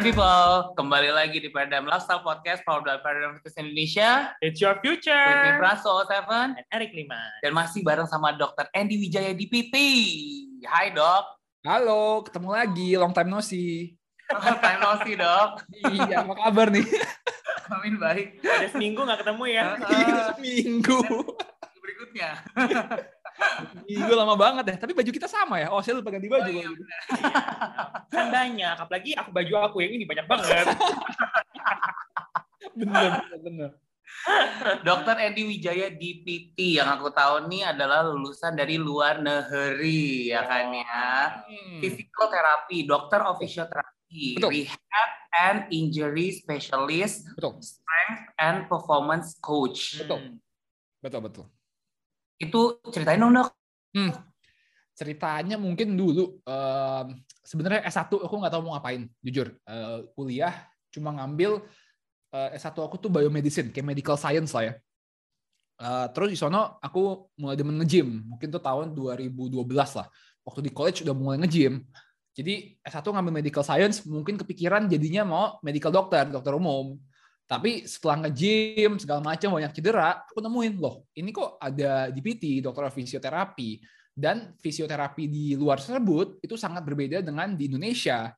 Paradigm People, kembali lagi di Paradigm Lifestyle Podcast powered by Paradigm Fitness Indonesia It's your with me future. Praso Seven And Eric Liman. dan masih bareng sama Dr. Andy Wijaya DPP. Hai dok, Halo, ketemu lagi, long time no see. time no see dok. iya, apa kabar nih? Amin baik. Ada seminggu nggak ketemu ya? Ah, Minggu. berikutnya. Minggu lama banget ya. Tapi baju kita sama ya. Oh, saya lupa ganti baju. Oh, iya, gitu. kan banyak. Apalagi aku baju aku yang ini banyak banget. bener, bener, bener. Dr. Andy Wijaya DPT yang aku tahu nih adalah lulusan dari luar negeri ya kan ya. Hmm. Physical therapy, dokter of physiotherapy, Betul. rehab and injury specialist, Betul, strength and performance coach. Betul. betul, betul. Itu ceritain dong dok. Ceritanya mungkin dulu, em, sebenarnya S1 aku nggak tahu mau ngapain, jujur. Eh, kuliah cuma ngambil eh, S1 aku tuh biomedicine, kayak medical science lah ya. Eh, terus di sono aku mulai demen nge-gym, mungkin tuh tahun 2012 lah. Waktu di college udah mulai nge-gym. Jadi S1 ngambil medical science, mungkin kepikiran jadinya mau medical doctor, dokter umum. Tapi setelah nge-gym, segala macam banyak cedera, aku nemuin, loh ini kok ada DPT, dokter fisioterapi. Dan fisioterapi di luar tersebut itu sangat berbeda dengan di Indonesia.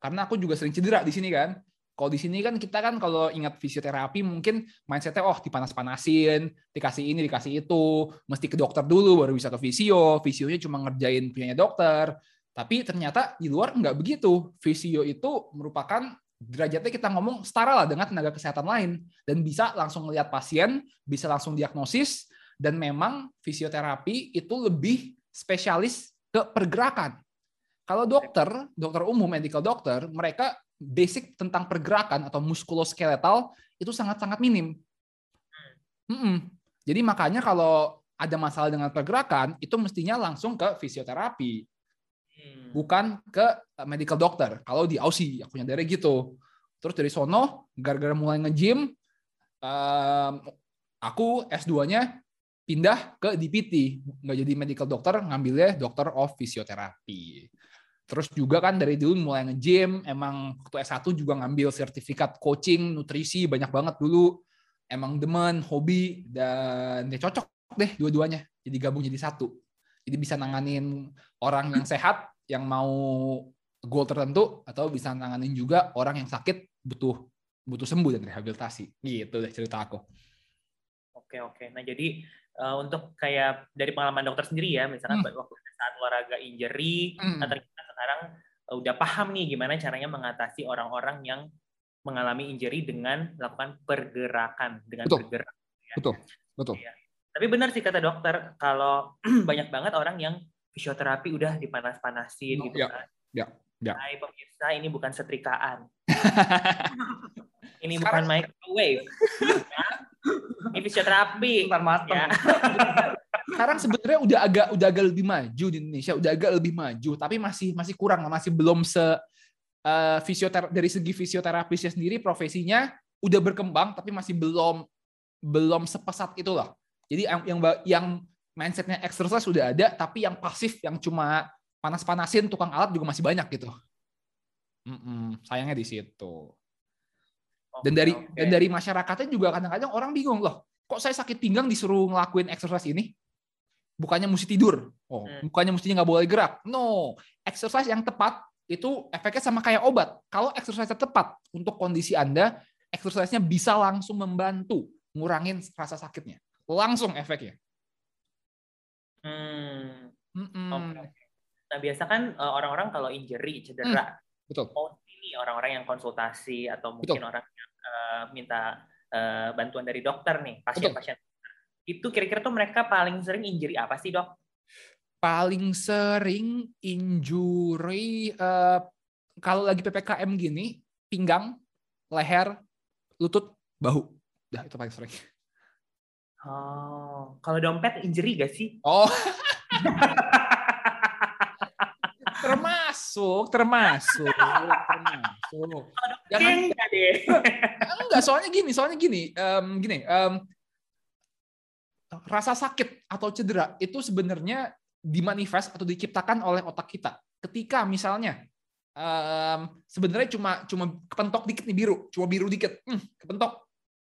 Karena aku juga sering cedera di sini kan. Kalau di sini kan kita kan kalau ingat fisioterapi mungkin mindsetnya oh dipanas-panasin, dikasih ini, dikasih itu, mesti ke dokter dulu baru bisa ke fisio. Fisionya cuma ngerjain punyanya dokter. Tapi ternyata di luar nggak begitu. Fisio itu merupakan derajatnya kita ngomong setara lah dengan tenaga kesehatan lain dan bisa langsung melihat pasien, bisa langsung diagnosis dan memang fisioterapi itu lebih spesialis ke pergerakan. Kalau dokter, dokter umum, medical doctor, mereka basic tentang pergerakan atau muskuloskeletal itu sangat-sangat minim. Mm-mm. Jadi makanya kalau ada masalah dengan pergerakan, itu mestinya langsung ke fisioterapi Hmm. bukan ke uh, medical doctor. Kalau di Aussie, aku nyadari gitu. Terus dari sono, gara-gara mulai nge-gym, um, aku S2-nya pindah ke DPT. Nggak jadi medical doctor, ngambilnya dokter of physiotherapy. Terus juga kan dari dulu mulai nge-gym, emang waktu S1 juga ngambil sertifikat coaching, nutrisi, banyak banget dulu. Emang demen, hobi, dan ya cocok deh dua-duanya. Jadi gabung jadi satu. Jadi bisa nanganin orang yang sehat yang mau goal tertentu atau bisa nanganin juga orang yang sakit butuh butuh sembuh dan rehabilitasi. Gitu deh cerita aku. Oke oke. Nah jadi eh, untuk kayak dari pengalaman dokter sendiri ya, misalkan Hmm. waktu saat olahraga injury, Hmm. atau kita sekarang eh, udah paham nih gimana caranya mengatasi orang-orang yang mengalami injury dengan melakukan pergerakan dengan Betul. bergerak. ya. Betul. Betul. Iya. Tapi benar sih kata dokter, kalau banyak banget orang yang fisioterapi udah dipanas-panasin Oh, gitu ya, kan. ya, ya. Hai pemirsa, ini bukan setrikaan. Ini Sekarang- bukan microwave. Ini fisioterapi. Ntar mateng. Ya. Sekarang sebenarnya udah agak udah agak lebih maju di Indonesia, udah agak lebih maju, tapi masih masih kurang lah, masih belum se eh, fisiotera- dari segi fisioterapisnya sendiri profesinya udah berkembang tapi masih belum belum sepesat itulah. Jadi yang yang yang mindsetnya exercise sudah ada, tapi yang pasif yang cuma panas-panasin tukang alat juga masih banyak gitu. Mm-mm, sayangnya di situ. Dan dari oke. dan dari masyarakatnya juga kadang-kadang orang bingung loh, kok saya sakit pinggang disuruh ngelakuin exercise ini? Bukannya mesti tidur, oh, Hmm. bukannya mestinya nggak boleh gerak. No, exercise yang tepat itu efeknya sama kayak obat. Kalau exercise tepat untuk kondisi Anda, exercise-nya bisa langsung membantu ngurangin rasa sakitnya. Langsung efeknya. Hmm, Mm-mm. oke, oke. Nah, biasa kan eh, orang-orang kalau injury, cedera, Betul. oh ini orang-orang yang konsultasi atau mungkin Betul. orang yang eh, minta eh, bantuan dari dokter nih, pasien-pasien. Itu kira-kira tuh mereka paling sering injury apa sih, Dok? Paling sering injury eh, kalau lagi PPKM gini, pinggang, leher, lutut, bahu. Dah itu paling sering. Oh, kalau dompet injury gak sih? Oh. termasuk, termasuk, termasuk. Jangan enggak deh. enggak, soalnya gini, soalnya gini, em, gini, em, rasa sakit atau cedera itu sebenarnya dimanifest atau diciptakan oleh otak kita. Ketika misalnya um, sebenarnya cuma cuma kepentok dikit nih biru, cuma biru dikit, hmm, kepentok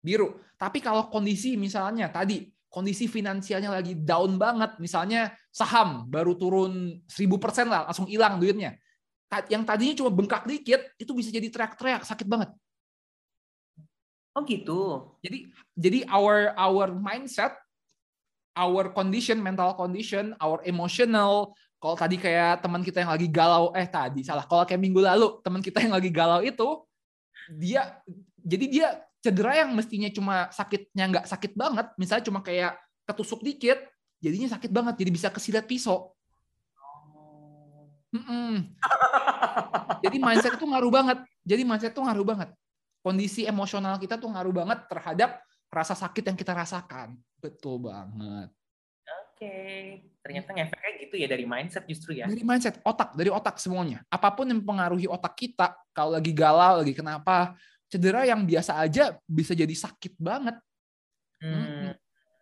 biru. Tapi kalau kondisi misalnya tadi kondisi finansialnya lagi down banget, misalnya saham baru turun 1000% lah, langsung hilang duitnya. Yang tadinya cuma bengkak dikit, itu bisa jadi teriak-teriak, sakit banget. Oh gitu. Jadi jadi our our mindset, our condition, mental condition, our emotional, kalau tadi kayak teman kita yang lagi galau, eh tadi salah. Kalau kayak minggu lalu teman kita yang lagi galau itu, dia jadi dia cedera yang mestinya cuma sakitnya nggak sakit banget, misalnya cuma kayak ketusuk dikit, jadinya sakit banget, jadi bisa kesilat pisau. Mm -mm. jadi mindset itu ngaruh banget. Jadi mindset itu ngaruh banget. Kondisi emosional kita tuh ngaruh banget terhadap rasa sakit yang kita rasakan. Betul banget. Oke, ternyata ngefeknya gitu ya dari mindset justru ya. Dari mindset, otak, dari otak semuanya. Apa pun yang mempengaruhi otak kita, kalau lagi galau, lagi kenapa, cedera yang biasa aja bisa jadi sakit banget. Hmm.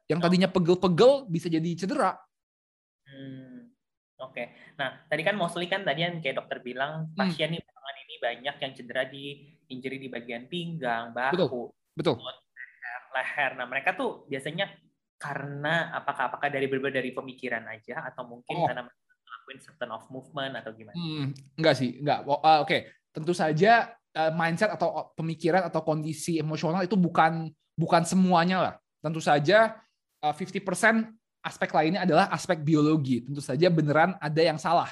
Yang tadinya pegel-pegel bisa jadi cedera. Hmm. Oke. Okay. Nah, tadi kan mostly kan tadi yang kayak dokter bilang hmm. pasien hmm. nih belakangan ini banyak yang cedera di injury di bagian pinggang, bahu, betul, betul. leher, leher. Nah, mereka tuh biasanya karena apakah apakah dari berbeda dari pemikiran aja atau mungkin oh. karena melakukan certain of movement atau gimana? Hmm, enggak sih, enggak. Uh, Oke, okay. tentu saja uh, mindset atau pemikiran atau kondisi emosional itu bukan bukan semuanya lah. Tentu saja uh, 50% aspek lainnya adalah aspek biologi. Tentu saja beneran ada yang salah.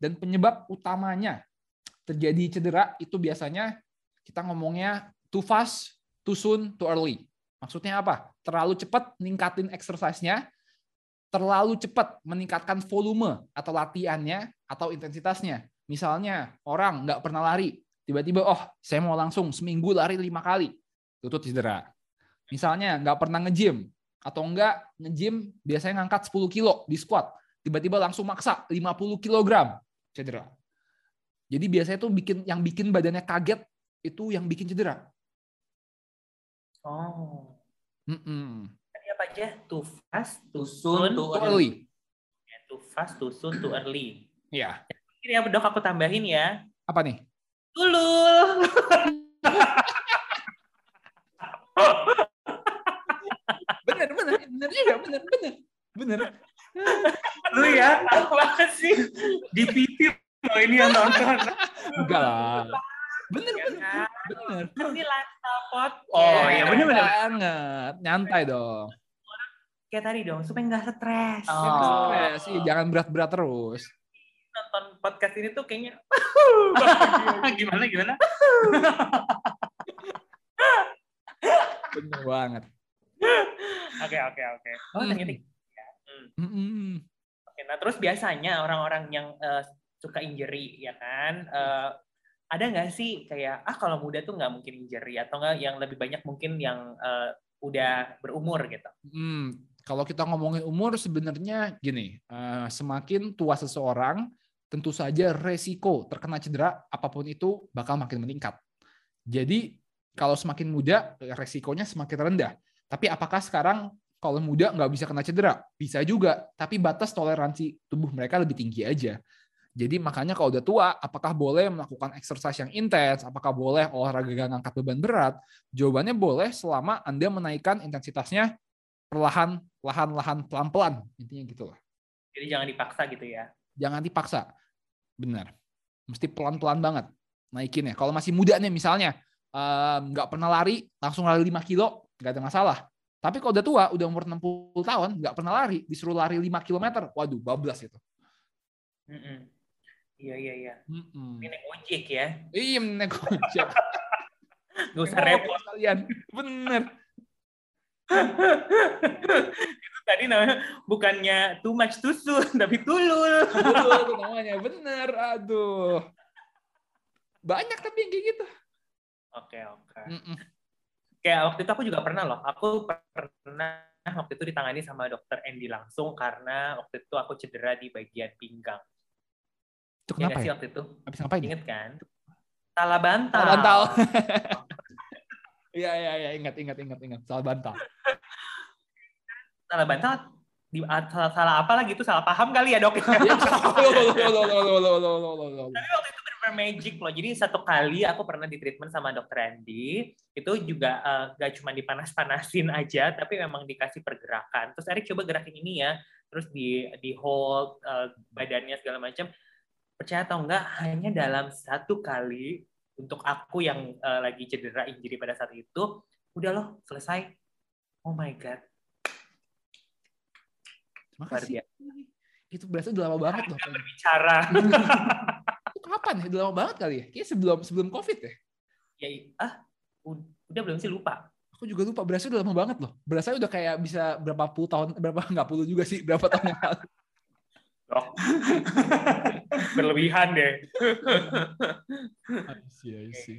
Dan penyebab utamanya terjadi cedera itu biasanya kita ngomongnya too fast, too soon, too early. Maksudnya apa? Terlalu cepat meningkatin exercise-nya, terlalu cepat meningkatkan volume atau latihannya atau intensitasnya. Misalnya orang nggak pernah lari, tiba-tiba oh saya mau langsung seminggu lari lima kali, itu cedera. Misalnya nggak pernah nge-gym atau enggak nge-gym biasanya ngangkat 10 kilo di squat, tiba-tiba langsung maksa 50 kg, cedera. Jadi biasanya tuh bikin yang bikin badannya kaget itu yang bikin cedera. Oh. Mm -mm. Tadi apa aja? Too fast, too soon, too early. Ya, too fast, too soon, too early. Iya. Ini ya dok aku tambahin ya. Apa nih? Tulul. bener, bener, bener juga, bener, bener, bener. Lu ya, apa sih? Di pipi lo ini yang nonton. Enggak lah. Bener, Ya bener, kan? bener. Ini lifestyle podcast. Oh iya bener bener banget. Nyantai dong. Kayak tadi dong, supaya nggak stres. Oh. Stres, iya, jangan berat-berat terus. Nonton podcast ini tuh kayaknya gimana gimana? Bener banget. Oke oke oke. Oh Hmm. ternyata. ya. Hmm. Oke, nah terus biasanya orang-orang yang eh, suka injury ya kan, eh, ada nggak sih kayak ah kalau muda tuh nggak mungkin injury atau nggak yang lebih banyak mungkin yang eh, udah berumur gitu. Hmm, kalau kita ngomongin umur sebenarnya gini, eh, semakin tua seseorang, tentu saja resiko terkena cedera apa pun itu bakal makin meningkat. Jadi kalau semakin muda, resikonya semakin rendah. Tapi apakah sekarang kalau muda nggak bisa kena cedera? Bisa juga, tapi batas toleransi tubuh mereka lebih tinggi aja. Jadi makanya kalau udah tua, apakah boleh melakukan exercise yang intens? Apakah boleh olahraga ngangkat beban berat? Jawabannya boleh selama Anda menaikkan intensitasnya perlahan, lahan-lahan, pelan-pelan. Intinya gitu lah. Jadi jangan dipaksa gitu ya. Jangan dipaksa. Benar. Mesti pelan-pelan banget naikinnya. Kalau masih muda nih misalnya, nggak pernah lari, langsung lari 5 kilo, nggak ada masalah. Tapi kalau udah tua, udah umur 60 tahun, nggak pernah lari, disuruh lari 5 km, waduh, bablas itu. Iya iya iya. Ini ojek ya. Iya, negosiasi. Gak usah repot. kalian. Bener. Itu tadi namanya bukannya too much too soon tapi tulul. Betul itu namanya. Bener. Aduh. Banyak tapi yang kayak gitu. Oke oke. Mm-mm. Kayak waktu itu aku juga pernah loh. Aku pernah waktu itu ditangani sama dokter Andy langsung karena waktu itu aku cedera di bagian pinggang. Itu Iya kenapa sih ya? waktu itu? Habis ngapain? Ingat kan? Salah bantal. Salah bantal. Iya iya iya ingat ingat ingat ingat salah bantal. salah bantal. di ah, salah, salah apa lagi itu salah paham kali ya dok. Iya. Tapi waktu itu benar magic loh. Jadi satu kali aku pernah di treatment sama dokter Andy itu juga uh, gak cuma dipanas-panasin aja, tapi memang dikasih pergerakan. Terus Erik coba gerakin ini ya, terus di di hold uh, badannya segala macam. Percaya atau enggak, hanya dalam satu kali untuk aku yang uh, lagi cedera injury pada saat itu, udah loh selesai. Oh my god. Terima kasih. Itu berarti udah lama banget loh. Berbicara. kapan ya? Udah lama banget kali ya? Kayaknya sebelum sebelum COVID ya? Ya, ah, udah belum sih lupa. Aku juga lupa, berasa udah lama banget loh. Berasa udah kayak bisa berapa puluh tahun, berapa nggak puluh juga sih, berapa tahun yang lalu. Berlebihan deh. I see,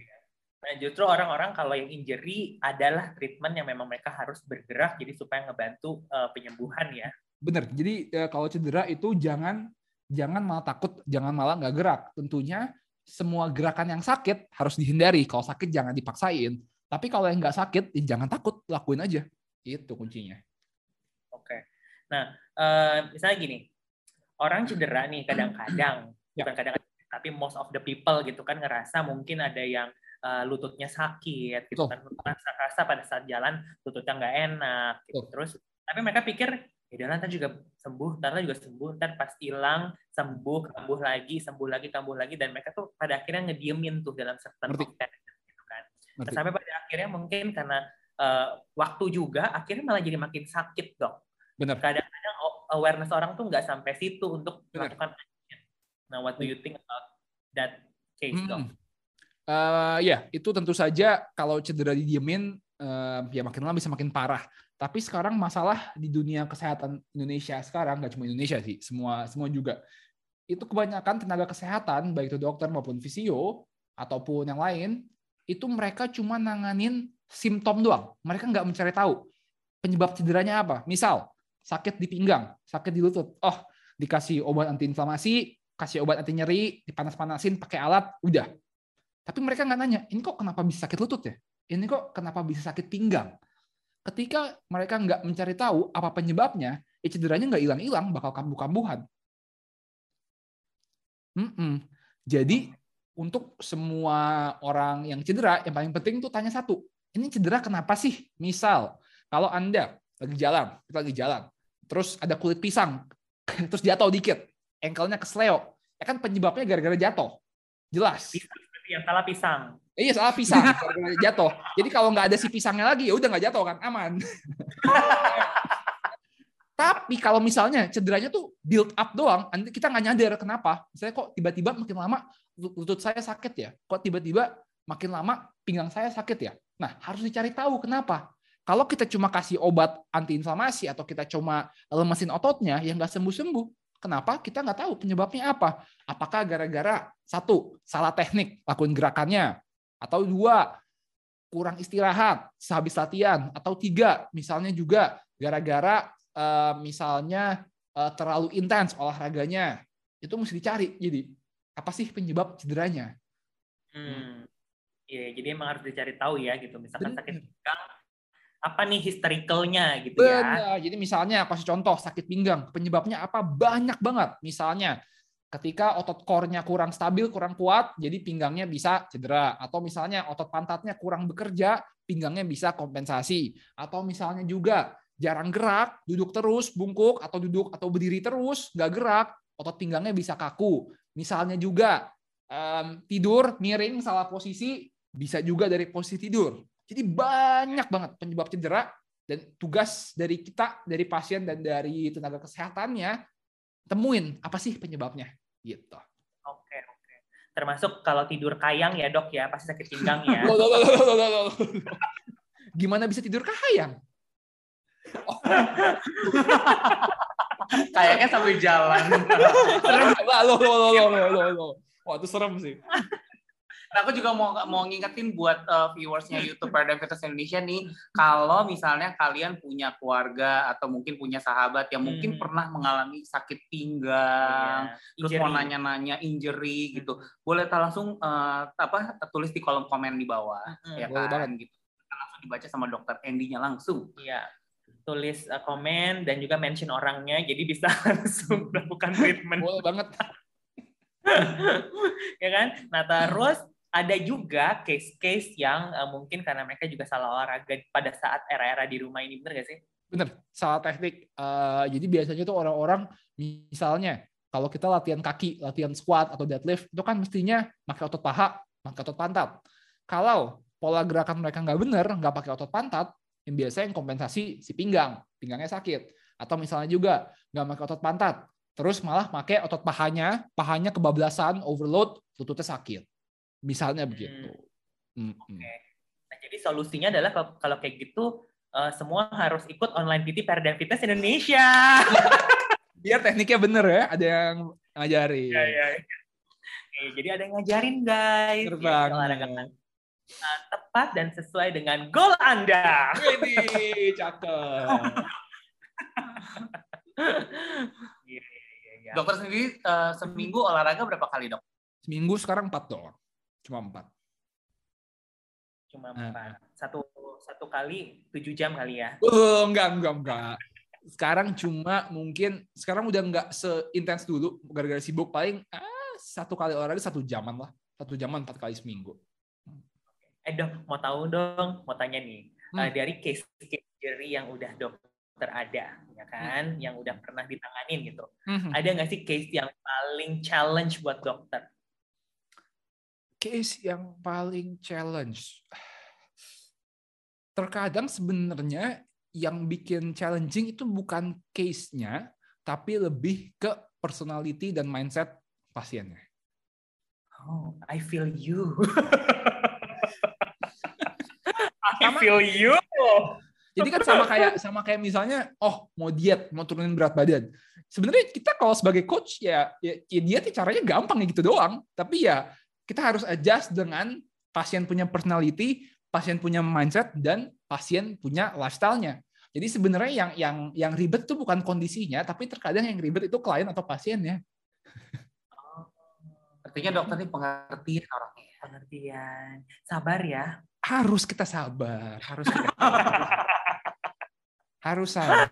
Nah, justru orang-orang kalau yang injury adalah treatment yang memang mereka harus bergerak jadi supaya ngebantu uh, penyembuhan ya. Bener. Jadi uh, kalau cedera itu jangan jangan malah takut, jangan malah nggak gerak. Tentunya semua gerakan yang sakit harus dihindari. Kalau sakit jangan dipaksain. Tapi kalau yang nggak sakit, ya jangan takut, lakuin aja. Itu kuncinya. Oke. Nah, uh, misalnya gini, orang cedera nih kadang-kadang, ya. bukan kadang tapi most of the people gitu kan ngerasa mungkin ada yang uh, lututnya sakit gitu kan rasa rasa pada saat jalan lututnya nggak enak gitu. terus tapi mereka pikir ya udah ntar juga sembuh, ntar juga sembuh, ntar pas hilang sembuh, kambuh lagi, sembuh lagi, kambuh lagi, dan mereka tuh pada akhirnya ngediemin tuh dalam certain of gitu kan. Nah, sampai pada akhirnya mungkin karena uh, waktu juga, akhirnya malah jadi makin sakit dong. Benar. Kadang-kadang awareness orang tuh nggak sampai situ untuk Benar. melakukan Nah, what do you think about that case hmm. dong? Uh, ya, itu tentu saja kalau cedera didiemin, uh, ya makin lama bisa makin parah. Tapi sekarang masalah di dunia kesehatan Indonesia sekarang nggak cuma Indonesia sih, semua semua juga itu kebanyakan tenaga kesehatan baik itu dokter maupun fisio ataupun yang lain itu mereka cuma nanganin simptom doang. Mereka nggak mencari tahu penyebab cederanya apa. Misal sakit di pinggang, sakit di lutut, oh dikasih obat antiinflamasi, kasih obat anti nyeri, dipanas-panasin pakai alat, udah. Tapi mereka nggak nanya, ini kok kenapa bisa sakit lutut ya? Ini kok kenapa bisa sakit pinggang? ketika mereka nggak mencari tahu apa penyebabnya, ya cederanya nggak hilang-hilang, bakal kambuh-kambuhan. Mm -mm. Jadi untuk semua orang yang cedera, yang paling penting tuh tanya satu, ini cedera kenapa sih? Misal, kalau Anda lagi jalan, kita lagi jalan, terus ada kulit pisang, terus jatuh dikit, engkelnya kesleo, ya kan penyebabnya gara-gara jatuh. Jelas. Yang salah pisang. Iya salah pisang jatuh. Jadi kalau nggak ada si pisangnya lagi ya udah nggak jatuh kan aman. Tapi kalau misalnya cederanya tuh build up doang, kita nggak nyadar kenapa. Misalnya kok tiba-tiba makin lama lutut saya sakit ya. Kok tiba-tiba makin lama pinggang saya sakit ya. Nah harus dicari tahu kenapa. Kalau kita cuma kasih obat antiinflamasi atau kita cuma lemesin ototnya yang nggak sembuh-sembuh, kenapa kita nggak tahu penyebabnya apa? Apakah gara-gara satu salah teknik lakuin gerakannya, atau dua kurang istirahat sehabis latihan atau tiga misalnya juga gara-gara uh, misalnya uh, terlalu intens olahraganya itu mesti dicari jadi apa sih penyebab cederanya hmm. ya jadi emang harus dicari tahu ya gitu misalkan Bener. sakit pinggang apa nih historicalnya gitu ya. Bener. ya jadi misalnya kasih contoh sakit pinggang penyebabnya apa banyak banget misalnya ketika otot core-nya kurang stabil, kurang kuat, jadi pinggangnya bisa cedera. Atau misalnya otot pantatnya kurang bekerja, pinggangnya bisa kompensasi. Atau misalnya juga jarang gerak, duduk terus, bungkuk, atau duduk atau berdiri terus, nggak gerak, otot pinggangnya bisa kaku. Misalnya juga um, tidur miring salah posisi, bisa juga dari posisi tidur. Jadi banyak banget penyebab cedera dan tugas dari kita, dari pasien dan dari tenaga kesehatannya temuin apa sih penyebabnya gitu. Oke, oke. Termasuk kalau tidur kayang ya dok ya, pasti sakit pinggang ya. Gimana bisa tidur kayang? Oh. Kayaknya sambil jalan. serem. Lo, lo, lo, lo, lo, lo. Wah, itu serem sih. Nah, aku juga mau mau ngingetin buat uh, viewersnya YouTube Paradigm Fitness Indonesia nih, kalau misalnya kalian punya keluarga atau mungkin punya sahabat yang mungkin hmm. pernah mengalami sakit pinggang, yeah. terus mau nanya-nanya injury hmm. gitu, boleh langsung uh, apa tulis di kolom komen di bawah, hmm. ya boleh kan gitu. Langsung dibaca sama dokter Andy-nya langsung. Iya. Yeah tulis uh, komen dan juga mention orangnya jadi bisa langsung melakukan treatment. Boleh banget. ya kan? Nah terus ada juga case-case yang uh, mungkin karena mereka juga salah olahraga pada saat era-era di rumah ini, bener gak sih? Bener, salah teknik. Uh, jadi biasanya tuh orang-orang misalnya kalau kita latihan kaki, latihan squat atau deadlift, itu kan mestinya pakai otot paha, pakai otot pantat. Kalau pola gerakan mereka nggak bener, nggak pakai otot pantat, yang biasa yang kompensasi si pinggang, pinggangnya sakit. Atau misalnya juga nggak pakai otot pantat, terus malah pakai otot pahanya, pahanya kebablasan, overload, lututnya sakit Misalnya begitu. Hmm. Hmm. Okay. Nah, jadi solusinya adalah kalau kayak gitu uh, semua harus ikut online PT Paradigm Fitness Indonesia. Biar tekniknya bener ya, ada yang ngajarin. Ya, ya. Oke, jadi ada yang ngajarin guys. Terbang. Ya, uh, tepat dan sesuai dengan goal Anda. Wih, cakep. Iya, iya, iya. Dokter sendiri uh, seminggu olahraga berapa kali dok? Seminggu sekarang empat doang. Cuma empat. Cuma nah. empat. Satu satu kali tujuh jam kali ya? Oh, enggak, enggak, enggak. Sekarang cuma mungkin sekarang udah enggak seintens dulu gara-gara sibuk paling ah, satu kali olahraga satu jaman lah. Satu jaman empat kali seminggu. Eh dok, mau tahu dong, mau tanya nih. Hmm. Uh, dari case case yang udah dokter ada, ya kan, hmm. yang udah pernah ditanganin gitu. Hmm. Ada nggak sih case yang paling challenge buat dokter? Case yang paling challenge. Terkadang sebenarnya yang bikin challenging itu bukan case-nya, tapi lebih ke personality dan mindset pasiennya. Oh, I feel you. I feel you. Jadi kan sama kayak sama kayak misalnya, oh mau diet, mau turunin berat badan. Sebenarnya kita kalau sebagai coach ya, ya, ya diet caranya gampang ya gitu doang. Tapi ya kita harus adjust dengan pasien punya personality, pasien punya mindset, dan pasien punya lifestyle-nya. Jadi sebenarnya yang yang yang ribet itu bukan kondisinya, tapi terkadang yang ribet itu klien atau pasiennya. Oh, artinya dokter ini pengertian orangnya. Pengertian. Sabar ya. Harus kita sabar. Harus kita sabar. harus sabar.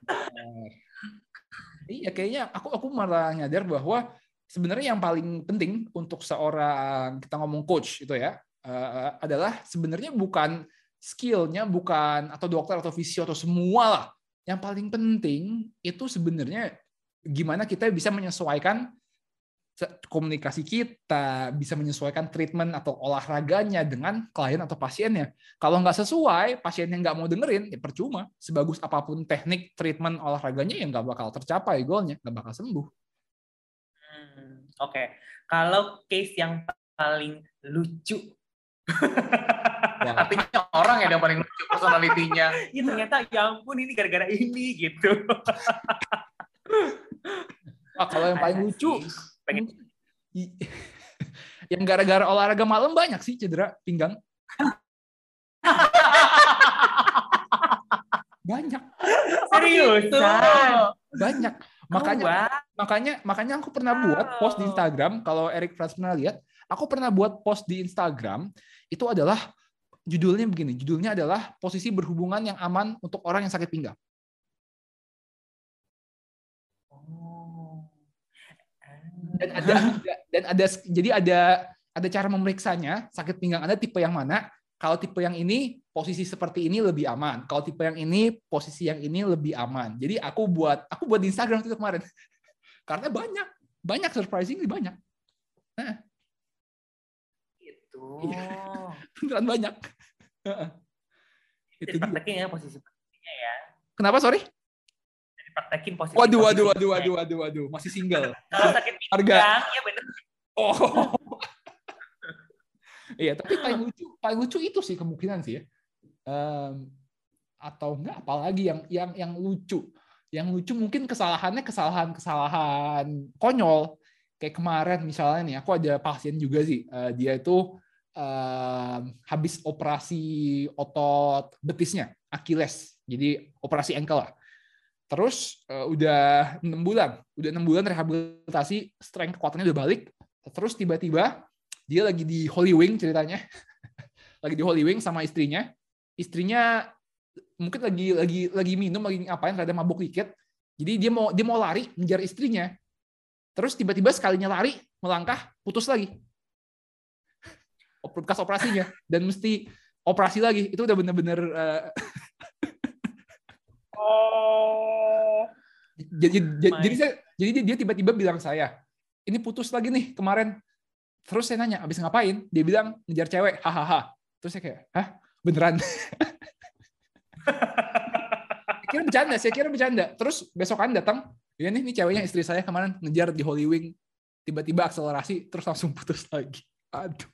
Iya, kayaknya aku aku malah nyadar bahwa sebenarnya yang paling penting untuk seorang kita ngomong coach itu ya uh, adalah sebenarnya bukan skillnya bukan atau dokter atau fisio atau semua lah yang paling penting itu sebenarnya gimana kita bisa menyesuaikan komunikasi kita bisa menyesuaikan treatment atau olahraganya dengan klien atau pasiennya. Kalau nggak sesuai, pasiennya nggak mau dengerin, ya percuma. Sebagus apa pun teknik treatment olahraganya, ya nggak bakal tercapai goalnya, nggak bakal sembuh. Oke, okay. kalau case yang paling lucu, ya. artinya orang yang paling lucu personalitinya. Iya ternyata ya ampun ini gara-gara ini gitu. Wah, kalau yang paling lucu, pengen yang gara-gara olahraga malam banyak sih cedera pinggang. banyak. Serius? Banyak makanya oh, wow. makanya makanya aku pernah buat post di Instagram kalau Eric Franz pernah lihat aku pernah buat post di Instagram itu adalah judulnya begini judulnya adalah posisi berhubungan yang aman untuk orang yang sakit pinggang oh. dan ada dan ada jadi ada ada cara memeriksanya sakit pinggang ada tipe yang mana kalau tipe yang ini posisi seperti ini lebih aman. Kalau tipe yang ini posisi yang ini lebih aman. Jadi aku buat aku buat di Instagram itu kemarin. Karena banyak, banyak surprisingly banyak. Nah. Itu. Iya. Beneran banyak. itu praktekin ya posisi posisinya ya. Kenapa sorry? Praktekin posisi. Waduh, waduh, waduh, waduh, waduh, waduh, masih single. Kalau sakit pinggang, ya benar. Oh. Iya, tapi paling lucu, paling lucu itu sih kemungkinan sih ya. Um, atau enggak apalagi yang yang yang lucu. Yang lucu mungkin kesalahannya kesalahan-kesalahan konyol. Kayak kemarin misalnya nih, aku ada pasien juga sih. Uh, dia itu uh, habis operasi otot betisnya, Achilles. Jadi operasi ankle lah. Terus uh, udah enam bulan, udah enam bulan rehabilitasi, strength kekuatannya udah balik. Terus tiba-tiba dia lagi di Holy Wing ceritanya lagi di Holy Wing sama istrinya istrinya mungkin lagi lagi lagi minum lagi ngapain rada mabuk dikit jadi dia mau dia mau lari ngejar istrinya Terus tiba-tiba sekalinya lari, melangkah, putus lagi. Bekas operasinya. Dan mesti operasi lagi. Itu udah bener-bener... Uh... oh. Jadi, jadi, saya, jadi dia tiba-tiba bilang saya, ini putus lagi nih kemarin. Terus saya nanya, abis ngapain? Dia bilang, ngejar cewek, hahaha. Terus saya kayak, hah? Beneran? saya kira bercanda, saya kira bercanda. Terus besokan datang, ya nih, ini ceweknya istri saya kemarin ngejar di Holy Wing. Tiba-tiba akselerasi, terus langsung putus lagi. Aduh.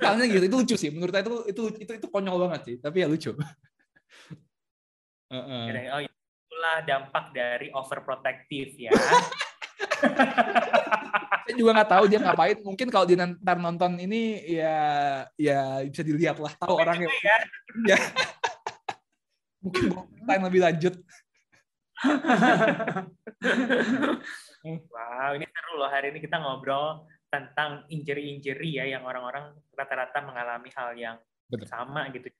Soalnya gitu, itu lucu sih. Menurut saya itu itu itu itu konyol banget sih, tapi ya lucu. Uh -uh. Oh, itulah dampak dari overprotective ya. saya juga nggak tahu dia ngapain. Mungkin kalau dia ntar nonton ini ya ya bisa dilihat lah tahu orangnya. Ya. ya. Mungkin time lebih lanjut. wow, ini seru loh hari ini kita ngobrol tentang injury-injury ya yang orang-orang rata-rata mengalami hal yang Betul. sama gitu.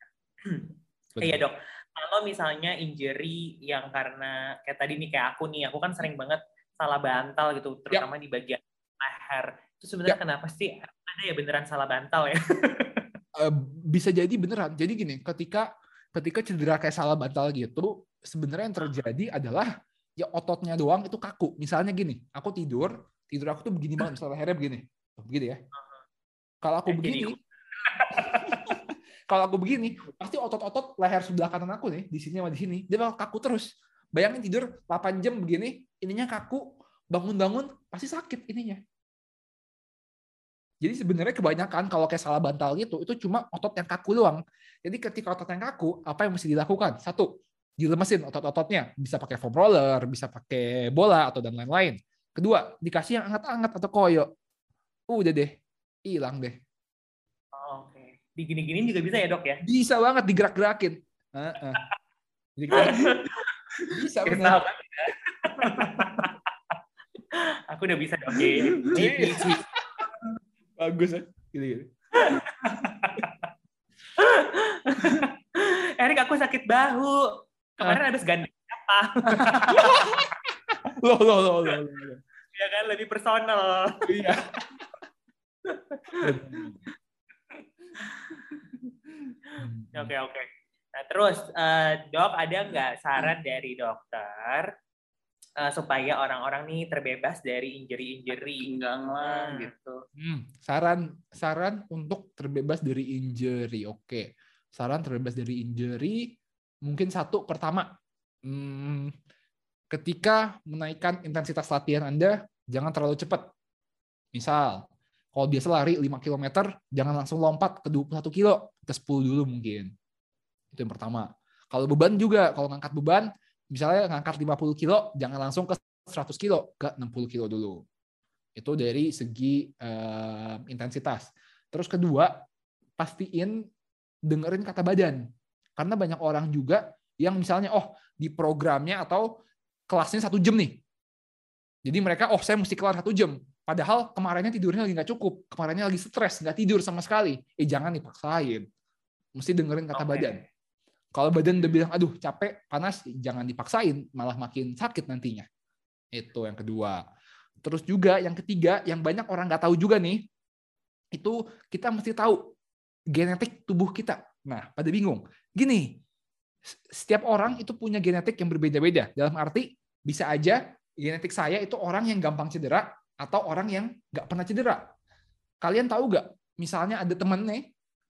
Iya dok. Kalau misalnya injury yang karena kayak tadi nih kayak aku nih, aku kan sering banget salah bantal gitu, terutama ya. di bagian leher. Itu sebenarnya ya. kenapa sih ada ya beneran salah bantal ya? uh, bisa jadi beneran. Jadi gini, ketika ketika cedera kayak salah bantal gitu, sebenarnya yang terjadi adalah ya ototnya doang itu kaku. Misalnya gini, aku tidur, tidur aku tuh begini banget, misalnya lehernya begini. Begini ya. Kalau aku begini, kalau aku begini, pasti otot-otot leher sebelah kanan aku nih, di sini sama di sini, dia bakal kaku terus. Bayangin tidur 8 jam begini, ininya kaku, bangun-bangun pasti sakit ininya. Jadi sebenarnya kebanyakan kalau kayak salah bantal gitu, itu cuma otot yang kaku doang. Jadi ketika otot yang kaku, apa yang mesti dilakukan? Satu, dilemesin otot-ototnya. Bisa pakai foam roller, bisa pakai bola, atau dan lain-lain. Kedua, dikasih yang hangat-hangat atau koyo. Udah deh, hilang deh. Oh, Oke. Okay. Digini-giniin juga bisa ya dok ya? Bisa banget digerak-gerakin. Uh -uh. Bisa benar. Aku udah bisa dong. Iya. Bagus ya. Gini, gini. Erik, aku sakit bahu. Kemarin habis gandeng apa? loh, loh, loh, loh, loh. Ya kan, lebih personal. Iya. Oke, oke. Nah, terus uh, dok ada nggak saran dari dokter uh, supaya orang-orang nih terbebas dari injury-injury? Enggak lah hmm. gitu. Hmm, saran saran untuk terbebas dari injury. Oke. Saran terbebas dari injury mungkin satu pertama hmm, ketika menaikkan intensitas latihan Anda jangan terlalu cepat. Misal, kalau biasa lari 5 km, jangan langsung lompat ke 21 kilo, ke 10 dulu mungkin itu yang pertama. Kalau beban juga, kalau ngangkat beban, misalnya ngangkat 50 kilo, jangan langsung ke 100 kilo, ke 60 kilo dulu. Itu dari segi uh, intensitas. Terus kedua, pastiin dengerin kata badan. Karena banyak orang juga yang misalnya, oh di programnya atau kelasnya satu jam nih. Jadi mereka, oh saya mesti kelar satu jam. Padahal kemarinnya tidurnya lagi nggak cukup. Kemarinnya lagi stres, nggak tidur sama sekali. Eh jangan dipaksain. Mesti dengerin kata okay. badan. Kalau badan udah bilang, aduh capek, panas, jangan dipaksain, malah makin sakit nantinya. Itu yang kedua. Terus juga yang ketiga, yang banyak orang nggak tahu juga nih, itu kita mesti tahu genetik tubuh kita. Nah, pada bingung. Gini, setiap orang itu punya genetik yang berbeda-beda. Dalam arti, bisa aja genetik saya itu orang yang gampang cedera atau orang yang nggak pernah cedera. Kalian tahu nggak? Misalnya ada temen nih,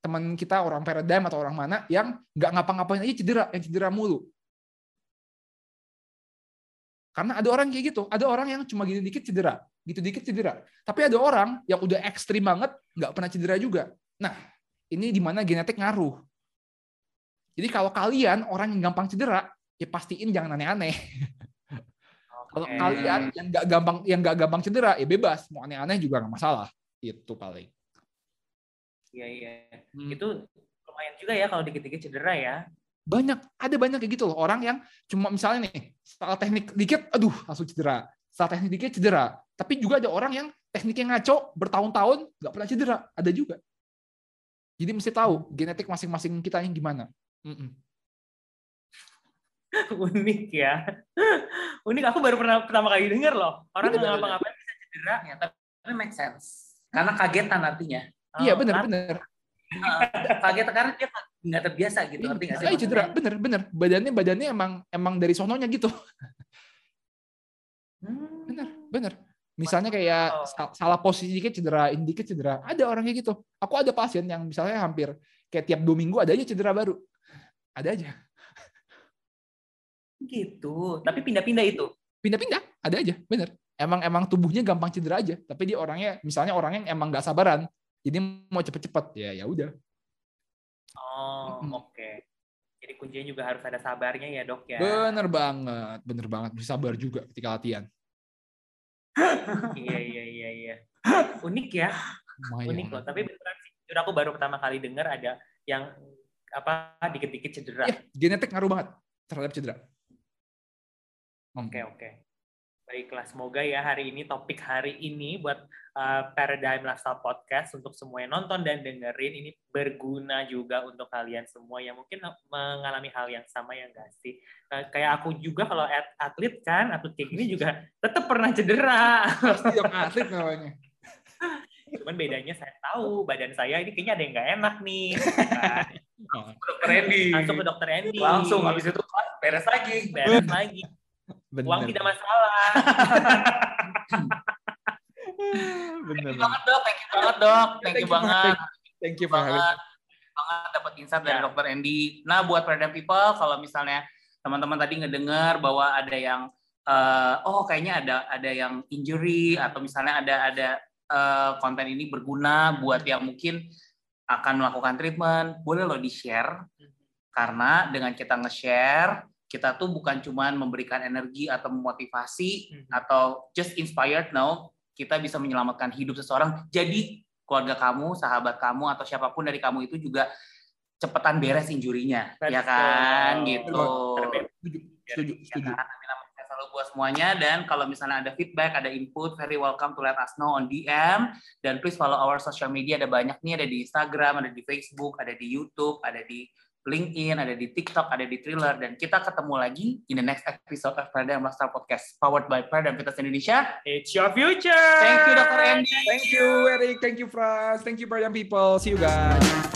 teman kita orang paradigm atau orang mana yang nggak ngapa-ngapain aja cedera, yang cedera mulu. Karena ada orang kayak gitu, ada orang yang cuma gini dikit cedera, gitu dikit cedera. Tapi ada orang yang udah ekstrim banget, nggak pernah cedera juga. Nah, ini di mana genetik ngaruh. Jadi kalau kalian orang yang gampang cedera, ya pastiin jangan aneh-aneh. Okay. Kalau kalian yang nggak gampang yang nggak gampang cedera, ya bebas, mau aneh-aneh juga nggak masalah. Itu paling. Iya iya. Hmm. Itu lumayan juga ya kalau dikit-dikit cedera ya. Banyak, ada banyak kayak gitu loh orang yang cuma misalnya nih salah teknik dikit, aduh langsung cedera. Salah teknik dikit cedera. Tapi juga ada orang yang tekniknya ngaco bertahun-tahun nggak pernah cedera, ada juga. Jadi mesti tahu genetik masing-masing kita yang gimana. Mm -mm. Unik ya. Unik. Aku baru pernah pertama kali denger loh. Orang ngapa-ngapain bisa cedera. Ya, tapi make sense. Karena kagetan artinya. Iya Oh, benar kan? benar. Uh, kaget karena dia nggak terbiasa gitu. Ngerti nggak sih? Iya cedera, bener bener. Badannya badannya emang emang dari sononya gitu. Hmm. Bener bener. Misalnya kayak sal- salah posisi dikit cedera, ini dikit cedera. Ada orang kayak gitu. Aku ada pasien yang misalnya hampir kayak tiap dua minggu ada aja cedera baru. Ada aja. Gitu. Tapi pindah-pindah itu. Pindah-pindah, ada aja, bener. Emang emang tubuhnya gampang cedera aja. Tapi dia orangnya, misalnya orang yang emang nggak sabaran, jadi mau cepet-cepet, ya ya udah. Oh, Mm-mm. oke. Jadi kuncinya juga harus ada sabarnya ya, Dok ya. Bener banget, bener banget. Bisa sabar juga ketika latihan. iya, iya, iya, iya. Unik ya. Lumayan. Unik loh. Tapi beneran sih, jujur aku baru pertama kali dengar ada yang apa dikit-dikit cedera. Iya, genetik ngaruh banget terhadap cedera. Oke, oke. Baiklah, semoga ya hari ini topik hari ini buat uh, Paradigm Lifestyle Podcast untuk semua yang nonton dan dengerin ini berguna juga untuk kalian semua yang mungkin mengalami hal yang sama ya enggak sih? Uh, kayak aku juga kalau at- atlet kan, atlet kayak gini juga tetap pernah cedera. Pasti yang atlet namanya. Cuman bedanya saya tahu badan saya ini kayaknya ada yang nggak enak nih. Kan? Dokter Andy. Langsung ke dokter Andy. Langsung habis itu beres lagi. beres lagi. Bener. Uang tidak masalah. Bener. Thank you banget dok, thank you banget dok, thank you banget. Thank you banget banget dapat insight dari Ya. dokter Andy. Nah buat Paradigm People kalau misalnya teman-teman tadi ngedengar bahwa ada yang eh, oh kayaknya ada ada yang injury atau misalnya ada ada eh, konten ini berguna buat yang mungkin akan melakukan treatment, boleh loh di-share karena dengan kita nge-share kita tuh bukan cuman memberikan energi atau memotivasi Mhm. atau just inspired no kita bisa menyelamatkan hidup seseorang. Jadi keluarga kamu sahabat kamu atau siapa pun dari kamu itu juga cepetan beres injurinya. Ya kan? Gitu. Setuju, setuju, ya kan selalu buat semuanya. Dan kalau misalnya ada feedback ada input very welcome to let us know on DM dan please follow our social media. Ada banyak nih. Ada di Instagram ada di Facebook ada di YouTube ada di LinkedIn, ada di TikTok, ada di Thriller, dan kita ketemu lagi in the next episode of Paradigm Lifestyle Podcast, powered by Paradigm Fitness Indonesia. It's your future. Thank you, Dr. Andy. Thank you, Eric. Thank you, Franz. Thank you, Paradigm people. See you guys.